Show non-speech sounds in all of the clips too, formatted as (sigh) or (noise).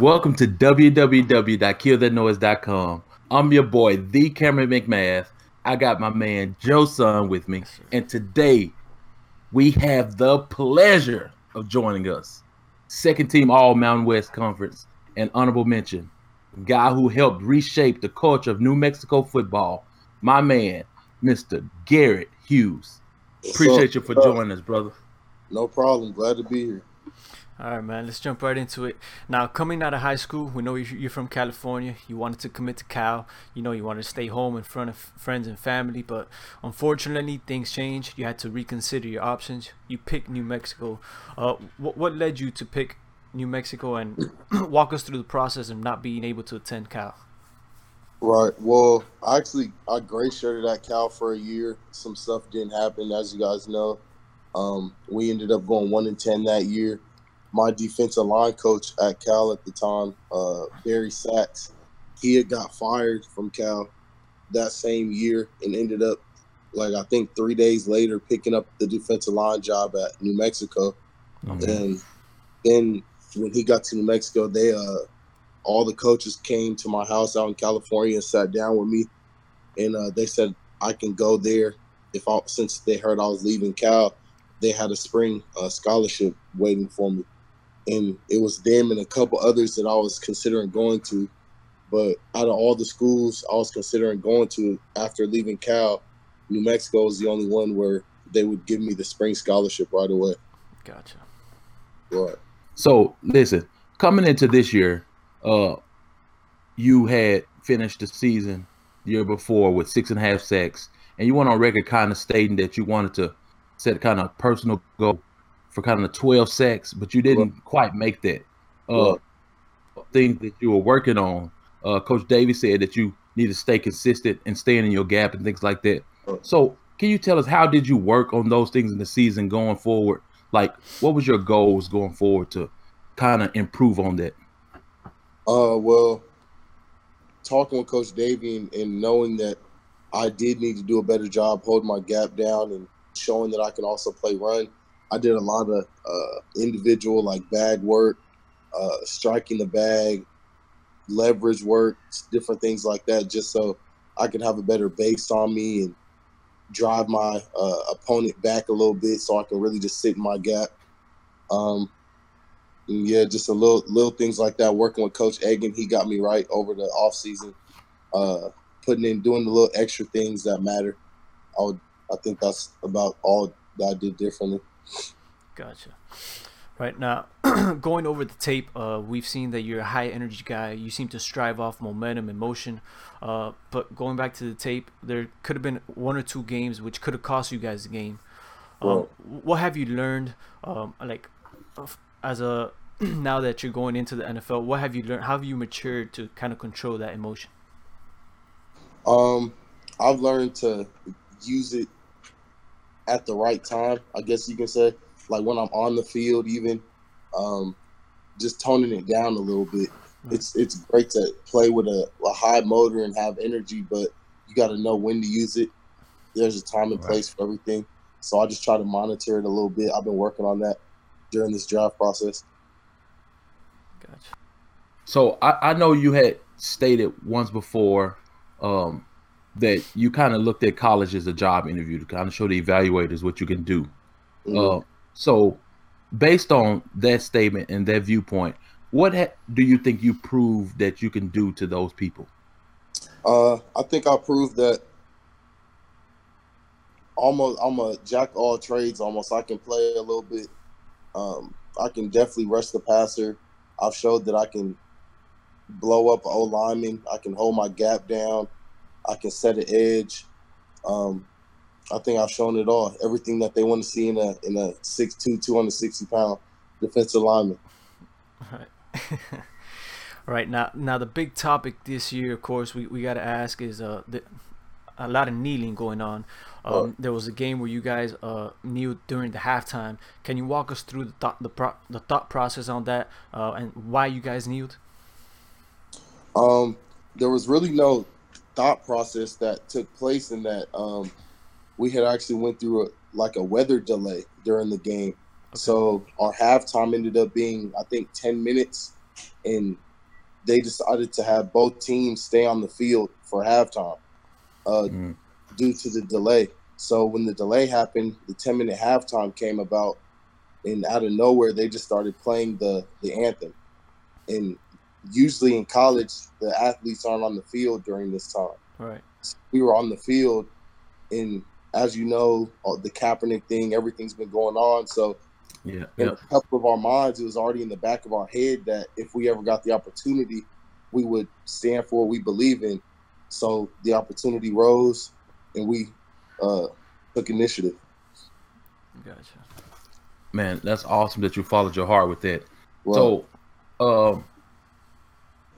Welcome to www.killthatnoise.com. I'm your boy, the Cameron McMath. I got my man Joe Son with me, and today we have the pleasure of joining us. Second team All Mountain West Conference, and honorable mention, guy who helped reshape the culture of New Mexico football, my man, Mr. Garrett Hughes. Appreciate you for joining us, brother. No problem. Glad to be here. All right, man. Let's jump right into it. Now, coming out of high school, we know you're from California. You wanted to commit to Cal. You know, you wanted to stay home in front of friends and family. But unfortunately, things changed. You had to reconsider your options. You picked New Mexico. Uh, what, what led you to pick New Mexico and (clears throat) walk us through the process of not being able to attend Cal? Right. Well, I actually, I gray shirted at Cal for a year. Some stuff didn't happen, as you guys know. Um, we ended up going one and ten that year my defensive line coach at Cal at the time, uh, Barry Sacks, he had got fired from Cal that same year and ended up, like I think three days later, picking up the defensive line job at New Mexico. Mm-hmm. And then when he got to New Mexico, they uh, all the coaches came to my house out in California and sat down with me, and uh, they said I can go there if I since they heard I was leaving Cal, they had a spring uh, scholarship waiting for me and it was them and a couple others that I was considering going to. But out of all the schools I was considering going to after leaving Cal, New Mexico was the only one where they would give me the spring scholarship right away. Gotcha. Right. So listen, coming into this year, uh, you had finished the season year before with six and a half sacks, and you went on record kind of stating that you wanted to set kind of personal goal for kind of the 12 sacks, but you didn't right. quite make that. Uh, right. Things that you were working on. Uh, Coach Davis said that you need to stay consistent and staying in your gap and things like that. Right. So, can you tell us how did you work on those things in the season going forward? Like, what was your goals going forward to kind of improve on that? Uh, well, talking with Coach Davie and, and knowing that I did need to do a better job holding my gap down and showing that I can also play run I did a lot of uh, individual like bag work, uh, striking the bag, leverage work, different things like that, just so I could have a better base on me and drive my uh, opponent back a little bit, so I can really just sit in my gap. Um, yeah, just a little little things like that. Working with Coach Egan, he got me right over the off season, uh, putting in doing the little extra things that matter. I would, I think that's about all that I did differently. Gotcha. Right now, (clears throat) going over the tape, uh, we've seen that you're a high energy guy. You seem to strive off momentum and motion. Uh, but going back to the tape, there could have been one or two games which could have cost you guys the game. Um, what have you learned, um, like, as a (clears throat) now that you're going into the NFL? What have you learned? How have you matured to kind of control that emotion? Um, I've learned to use it at the right time, I guess you can say. Like when I'm on the field, even um, just toning it down a little bit. Mm-hmm. It's it's great to play with a, a high motor and have energy, but you got to know when to use it. There's a time and place right. for everything. So I just try to monitor it a little bit. I've been working on that during this draft process. Gotcha. So I, I know you had stated once before um, that you kind of looked at college as a job interview to kind of show the evaluators what you can do. Mm-hmm. Uh, so, based on that statement and that viewpoint, what ha- do you think you proved that you can do to those people? Uh, I think I proved that almost I'm a jack all trades. Almost I can play a little bit. Um, I can definitely rush the passer. I've showed that I can blow up O lineman. I can hold my gap down. I can set an edge. Um, I think I've shown it all. Everything that they want to see in a in a 6'2", 260 pound defensive lineman. All right. (laughs) All right now, now the big topic this year, of course, we, we got to ask is uh the, a lot of kneeling going on. Um. There was a game where you guys uh, kneeled during the halftime. Can you walk us through the thought the, pro- the thought process on that uh, and why you guys kneeled? Um, there was really no thought process that took place in that um, we had actually went through a, like a weather delay during the game. Okay. So our halftime ended up being I think 10 minutes and they decided to have both teams stay on the field for halftime uh, Mm. due to the delay. So when the delay happened, the 10 minute halftime came about, and out of nowhere, they just started playing the, the anthem. And usually in college, the athletes aren't on the field during this time. Right. We were on the field, and as you know, all the Kaepernick thing, everything's been going on. So Yeah, in yeah. a couple of our minds, it was already in the back of our head that if we ever got the opportunity, we would stand for what we believe in. So the opportunity rose, and we uh, took initiative. Gotcha. Man, that's awesome that you followed your heart with that. Well, So, um,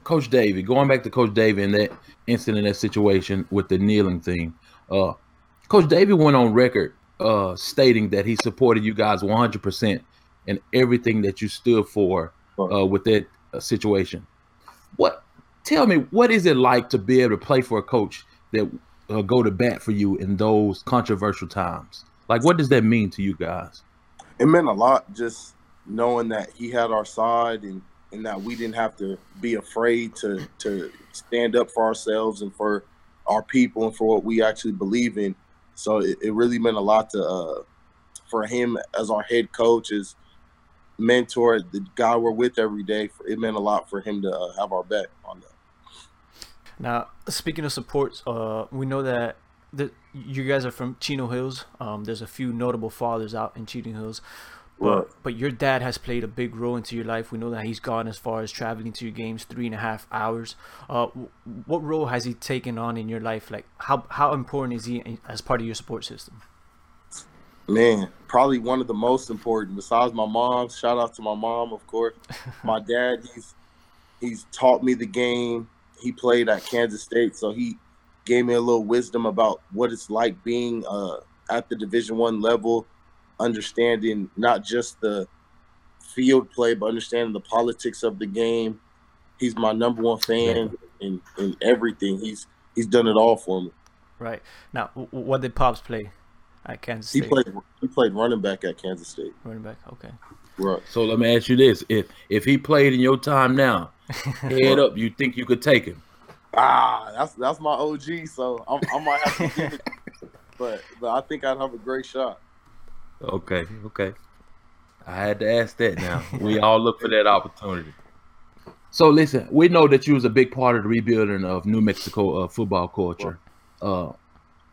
Coach Davie, going back to Coach Davie and that incident, that situation with the kneeling thing, uh, Coach Davie went on record uh, stating that he supported you guys 100% and everything that you stood for uh, with that uh, situation. What? Tell me, what is it like to be able to play for a coach that uh, go to bat for you in those controversial times? Like, what does that mean to you guys? it meant a lot just knowing that he had our side and, and that we didn't have to be afraid to to stand up for ourselves and for our people and for what we actually believe in. So it, it really meant a lot to uh, for him as our head coach, as mentor, the guy we're with every day. It meant a lot for him to uh, have our back on that. Now, speaking of supports, uh, we know that the, you guys are from Chino Hills. Um, there's a few notable fathers out in Chino Hills, but Right. but your dad has played a big role into your life. We know that he's gone as far as traveling to your games three and a half hours. Uh, what role has he taken on in your life? Like how how important is he as part of your support system? Man, probably one of the most important. Besides my mom, shout out to my mom, of course. (laughs) my dad, he's he's taught me the game. He played at Kansas State, so he gave me a little wisdom about what it's like being uh, at the Division One level, understanding not just the field play, but understanding the politics of the game. He's my number one fan in, in everything. He's he's done it all for me. Right now, what did Pops play at Kansas He played he played running back at Kansas State. running back. Okay. Right. So let me ask you this: if if he played in your time now, (laughs) head up, you think you could take him? Ah, that's that's my OG, so I'm, I might have to give it. But but I think I'd have a great shot. Okay, okay. I had to ask that. Now we (laughs) all look for that opportunity. So listen, we know that you was a big part of the rebuilding of New Mexico uh, football culture, uh,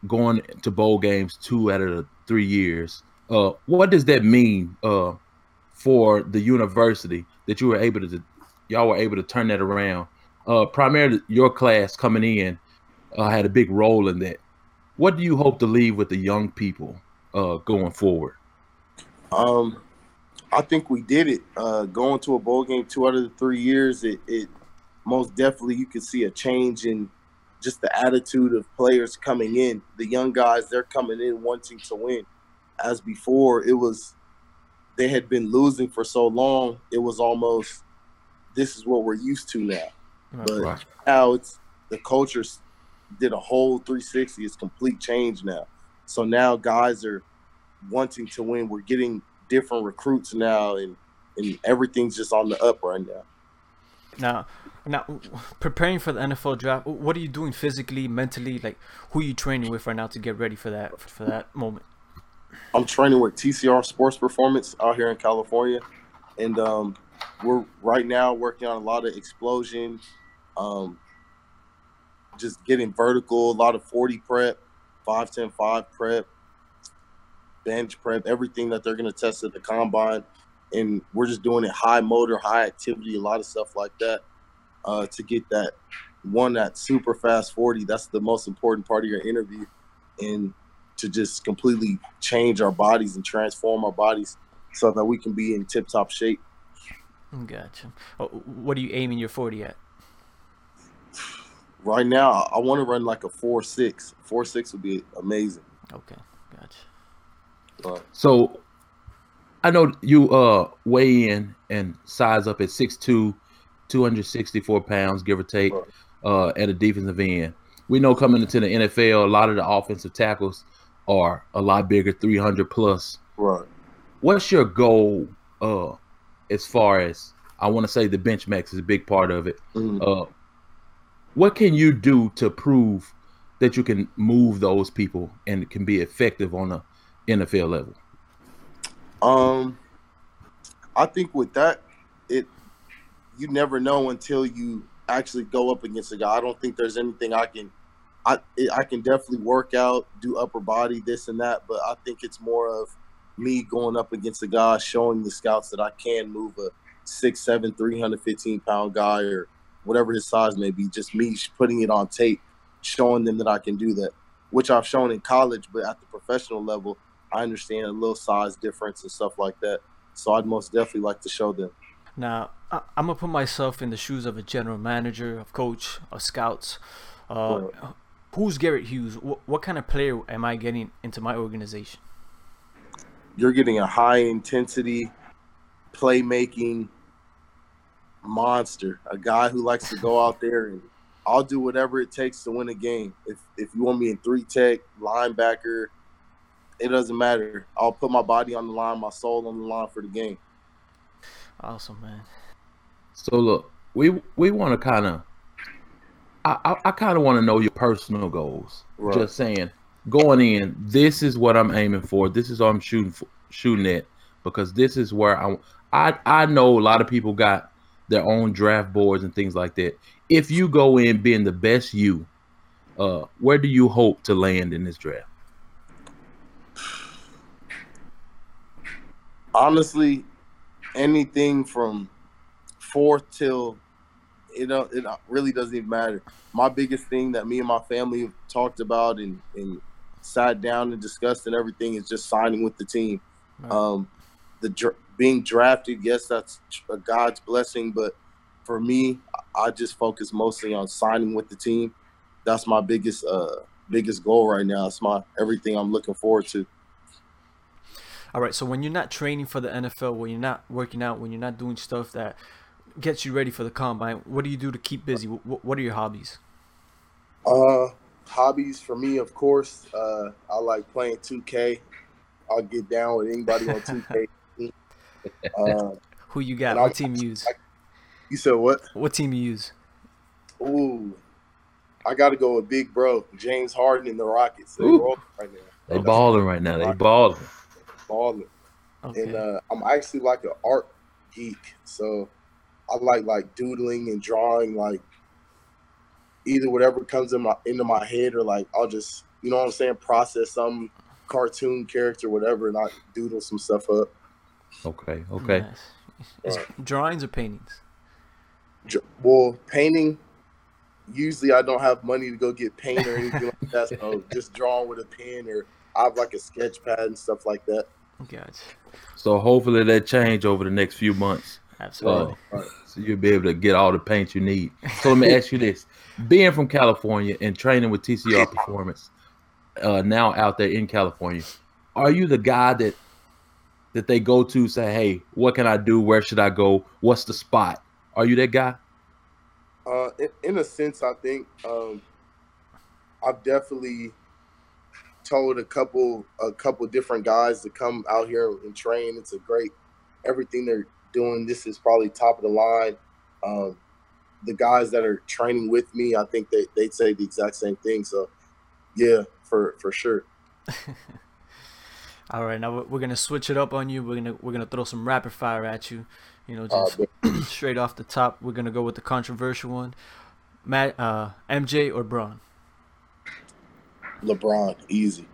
going to bowl games two out of the three years. Uh, what does that mean uh, for the university that you were able to, y'all were able to turn that around? Uh, primarily, your class coming in uh, had a big role in that. What do you hope to leave with the young people uh, going forward? Um, I think we did it. Uh, going to a bowl game two out of the three years, it, it most definitely you can see a change in just the attitude of players coming in. The young guys, they're coming in wanting to win. As before, it was they had been losing for so long. It was almost this is what we're used to now. But Right. now it's the culture did a whole 360. It's complete change now. So now guys are wanting to win. We're getting different recruits now, and and everything's just on the up right now. Now, now, preparing for the NFL draft, what are you doing physically, mentally? Like, who are you training with right now to get ready for that for that moment? I'm training with TCR Sports Performance out here in California, and um, we're right now working on a lot of explosion, um, just getting vertical, a lot of 40 prep, 5, 10, 5 prep, bench prep, everything that they're going to test at the combine. And we're just doing it high motor, high activity, a lot of stuff like that uh, to get that one, that super fast 40. That's the most important part of your interview. And to just completely change our bodies and transform our bodies so that we can be in tip top shape. Gotcha. Oh, What are you aiming your 40 at? Right now, I want to run like a 4 6. 4 6 would be amazing. Okay, gotcha. So I know you uh weigh in and size up at 6'2, 264 pounds, give or take, Right. uh, at a defensive end. We know coming into the NFL, a lot of the offensive tackles are a lot bigger, 300 plus. right. What's your goal uh as far as I want to say the bench max is a big part of it. Mhm. Uh, what can you do to prove that you can move those people and can be effective on a NFL level? Um, I think with that, it you never know until you actually go up against a guy. I don't think there's anything I can. I I can definitely work out, do upper body, this and that, but I think it's more of me going up against a guy, showing the scouts that I can move a six, seven, 315 pound guy or whatever his size may be. Just me putting it on tape, showing them that I can do that, which I've shown in college, but at the professional level, I understand a little size difference and stuff like that. So I'd most definitely like to show them. Now, I, I'm gonna put myself in the shoes of a general manager, of coach, of scouts. Uh, Right. Who's Garrett Hughes? What, what kind of player am I getting into my organization? You're getting a high intensity, playmaking monster, a guy who likes to go out there and I'll do whatever it takes to win a game. If if you want me in three tech, linebacker, it doesn't matter. I'll put my body on the line, my soul on the line for the game. Awesome, man. So look, we we want to kind of, I I, I kind of want to know your personal goals. Right. Just saying, going in, this is what I'm aiming for. This is what I'm shooting for, shooting at because this is where I I I know a lot of people got their own draft boards and things like that. If you go in being the best you, uh, where do you hope to land in this draft? Honestly, anything from fourth till it it really doesn't even matter. My biggest thing that me and my family have talked about and, and sat down and discussed and everything is just signing with the team. Right. Um, the dr- being drafted, yes, that's a God's blessing, but for me, I just focus mostly on signing with the team. That's my biggest uh biggest goal right now. It's my everything I'm looking forward to. All right. So when you're not training for the NFL, when you're not working out, when you're not doing stuff that gets you ready for the combine, what do you do to keep busy? What, what are your hobbies? Uh, hobbies for me, of course. Uh, I like playing 2K. I'll get down with anybody on 2K. (laughs) uh, Who you got? And What I- team you use? you said what? What team you use? Ooh, I got to go with Big Bro James Harden and the Rockets. They Ooh. rolling right now. They balling right now. They balling. Balling. Okay. And uh, I'm actually like an art geek, so I like like doodling and drawing, like either whatever comes in my into my head, or like I'll just you know what I'm saying, process some cartoon character, whatever, and I doodle some stuff up. Okay. Okay. Nice. It's drawings or paintings? Well, painting. Usually, I don't have money to go get paint or anything like that, so (laughs) just drawing with a pen or I have like a sketch pad and stuff like that. Gotcha. So hopefully that change over the next few months. Absolutely. Uh, so you'll be able to get all the paint you need. So let me ask you this: (laughs) Being from California and training with TCR Performance, uh, now out there in California, are you the guy that that they go to say, "Hey, what can I do? Where should I go? What's the spot?" Are you that guy? Uh, in, in a sense, I think um, I've definitely told a couple a couple different guys to come out here and train. It's a great everything they're doing. This is probably top of the line. Um, the guys that are training with me, I think they they say the exact same thing. So, yeah, for for sure. (laughs) All right, now we're- gonna switch it up on you. We're gonna we're gonna throw some rapid fire at you. You know, Uh, just but (clears throat) straight off the top. We're gonna go with the controversial one. Matt, uh, MJ or Bron? LeBron, easy,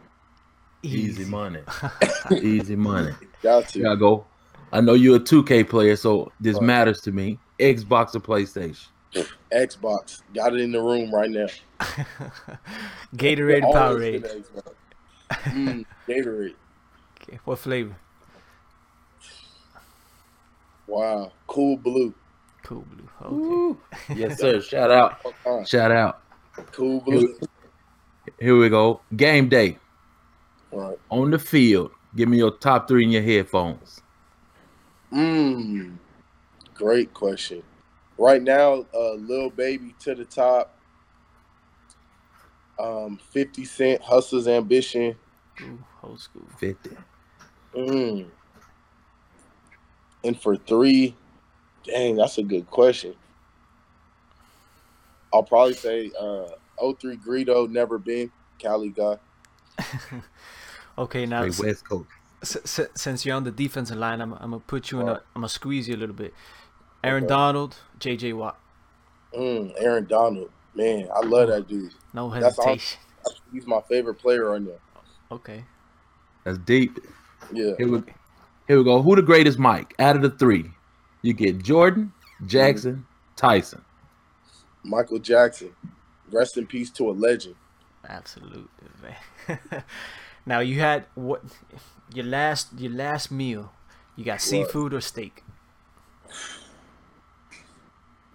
Easy money. (laughs) (laughs) Easy money. got to. Here I go. I know you're a 2K player, so this Right. matters to me. Xbox or PlayStation? Xbox, got it in the room right now. (laughs) Gatorade, Always Powerade. been Xbox. Mm, Gatorade. Okay, what flavor? Wow, cool blue. Cool blue. Okay. Ooh. Yes, sir. Shout out. Shout out. cool blue. Here we go. Game day Right. on the field. Give me your top three in your headphones. Mm, great question. Right now, uh, Lil Baby to the top. Um, 50 Cent, Hustler's Ambition. Ooh, old school. 50. Mm. And for three, Dang, that's a good question. I'll probably say uh 03 Greedo, never been Cali guy. (laughs) Okay, now Great s- West Coast. s- s- since you're on the defensive line, I'm, I'm gonna put you in. A, Right. I'm gonna squeeze you a little bit. Aaron Okay. Donald, J.J. Watt, Mm, Aaron Donald, man, I love that dude. no That's all- hesitation. (laughs) He's my favorite player on there. Okay, That's deep. Yeah, Here we, here we go. Who the greatest Mike out of the three? You get Jordan, Jackson, Tyson. Michael Jackson. Rest in peace to a legend. absolutely, man. (laughs) now you had what? Your last your last meal. You got seafood or steak?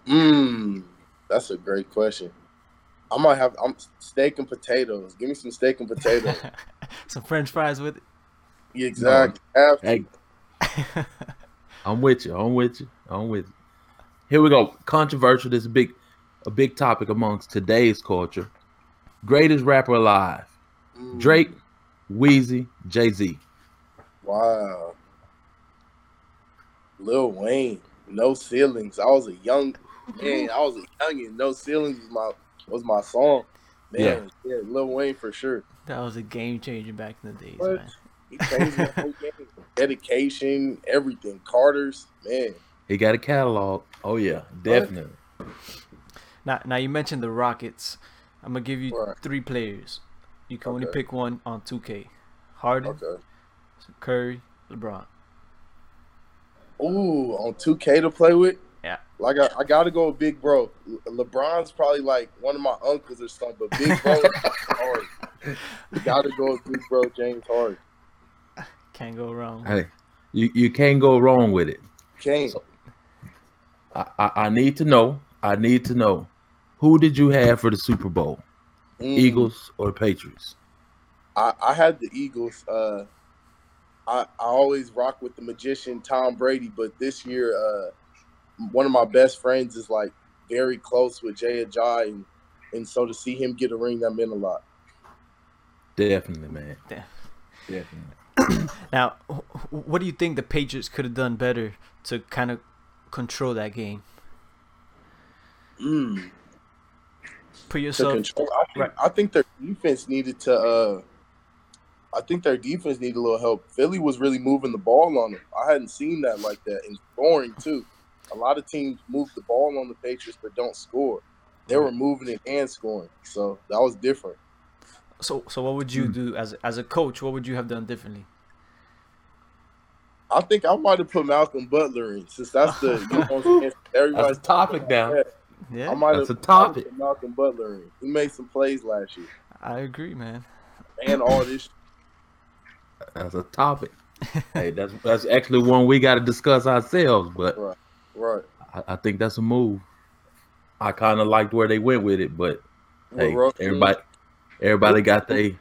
Mmm, that's a great question. I might have I'm steak and potatoes. Give me some steak and potatoes. (laughs) Some French fries with it. Yeah, exactly. Have. Hey, I'm with you. I'm with you. I'm with you. Here we go. Controversial. This is a big, a big topic amongst today's culture. Greatest rapper alive: Mm, Drake, Weezy, Jay Z. Wow. Lil Wayne, no ceilings. I was a young man. I was a youngin. No ceilings was my was my song. Man, yeah, Lil Wayne for sure. That was a game changer back in the days, What? man. He changed the whole game. Dedication, everything. Carter's, man. He got a catalog. Oh yeah, definitely. Now, now you mentioned the Rockets. I'm gonna give you Right. three players. You can only pick one on 2K. Harden, Okay. Curry, LeBron. Ooh, on 2K to play with? Yeah. Like I, I gotta go with Big Bro. Le- LeBron's probably like one of my uncles or something, but Big Bro hard. (laughs) Gotta go with Big Bro James Harden. Can't go wrong. Hey, you you can't go wrong with it. Can't. I, I, I need to know. I need to know. Who did you have for the Super Bowl? Mm. Eagles or Patriots? I, I had the Eagles. Uh, I I always rock with the magician Tom Brady, but this year, uh, one of my best friends is like very close with Jay Ajayi, and and so to see him get a ring, that meant a lot. Definitely, man. Yeah. Definitely. (clears throat) Now, wh- wh- what do you think the Patriots could have done better to kind of control that game? Mm. Put to yourself control. I think, right. I think their defense needed to. Uh, I think their defense needed a little help. Philly was really moving the ball on them. I hadn't seen that like that, and scoring too. A lot of teams move the ball on the Patriots but don't score. They were moving it and scoring, so that was different. So, so what would you Hmm. do as as a coach? What would you have done differently? I think I might have put Malcolm Butler in since that's the you know what I'm saying? (laughs) everybody's That's a topic now. Yeah, Yeah, I might That's have a topic. put Malcolm Butler in. He made some plays last year I agree, man. and all this. (laughs) That's a topic. (laughs) hey, that's that's actually one we got to discuss ourselves. But Right. I, I think that's a move. I kind of liked where they went with it, but hey, everybody, everybody got they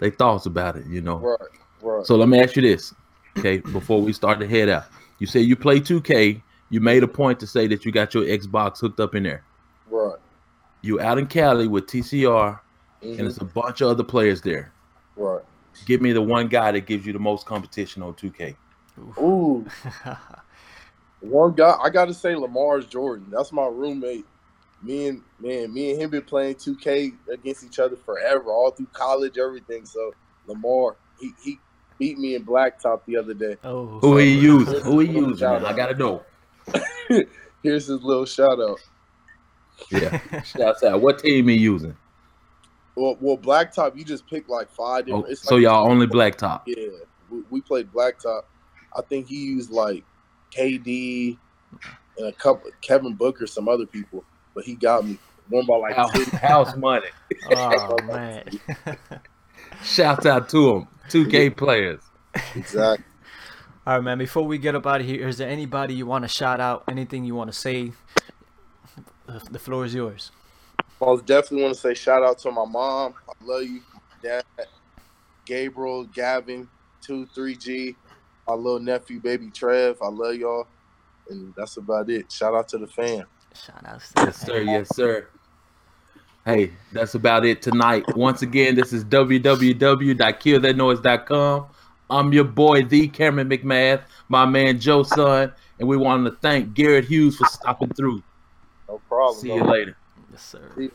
they thoughts about it, you know. Right. Right. So let me ask you this, okay? Before we start to head out, you say you play 2K. You made a point to say that you got your Xbox hooked up in there. right. You out in Cali with TCR, Mhm. and it's a bunch of other players there. Right. Give me the one guy that gives you the most competition on 2K. Ooh, (laughs) one guy I gotta say Lamar's Jordan. That's my roommate. Me and man, me and him been playing 2K against each other forever, all through college, everything. So Lamar, he he beat me in blacktop the other day. oh, Who he so- using? Who he using? I gotta know. (laughs) Here's his little shout out. Yeah. (laughs) Shouts out. What team he using? Well, well, blacktop, you just pick like five different. Oh, it's so like- y'all only blacktop. Yeah, we, we played blacktop. I think he used like KD and a couple Devin Booker, some other people, but he got me one by like House, 10 house money. (laughs) oh man. Shouts out to him. 2K players. exactly. All right, man. Before we get up out of here, is there anybody you want to shout out? Anything you want to say? The the floor is yours. I definitely want to say shout out to my mom. I love you, dad, Gabriel, Gavin, two, three G, my little nephew, baby Trev. I love y'all, and that's about it. Shout out to the fam. Shout out. to Yes, sir. Yes, sir. Hey, that's about it tonight. Once again, this is www.killthatnoise.com. I'm your boy, the Cameron McMath, my man Joe Son, and we wanted to thank Garrett Hughes for stopping through. No problem. See you no. later. Yes, sir. See-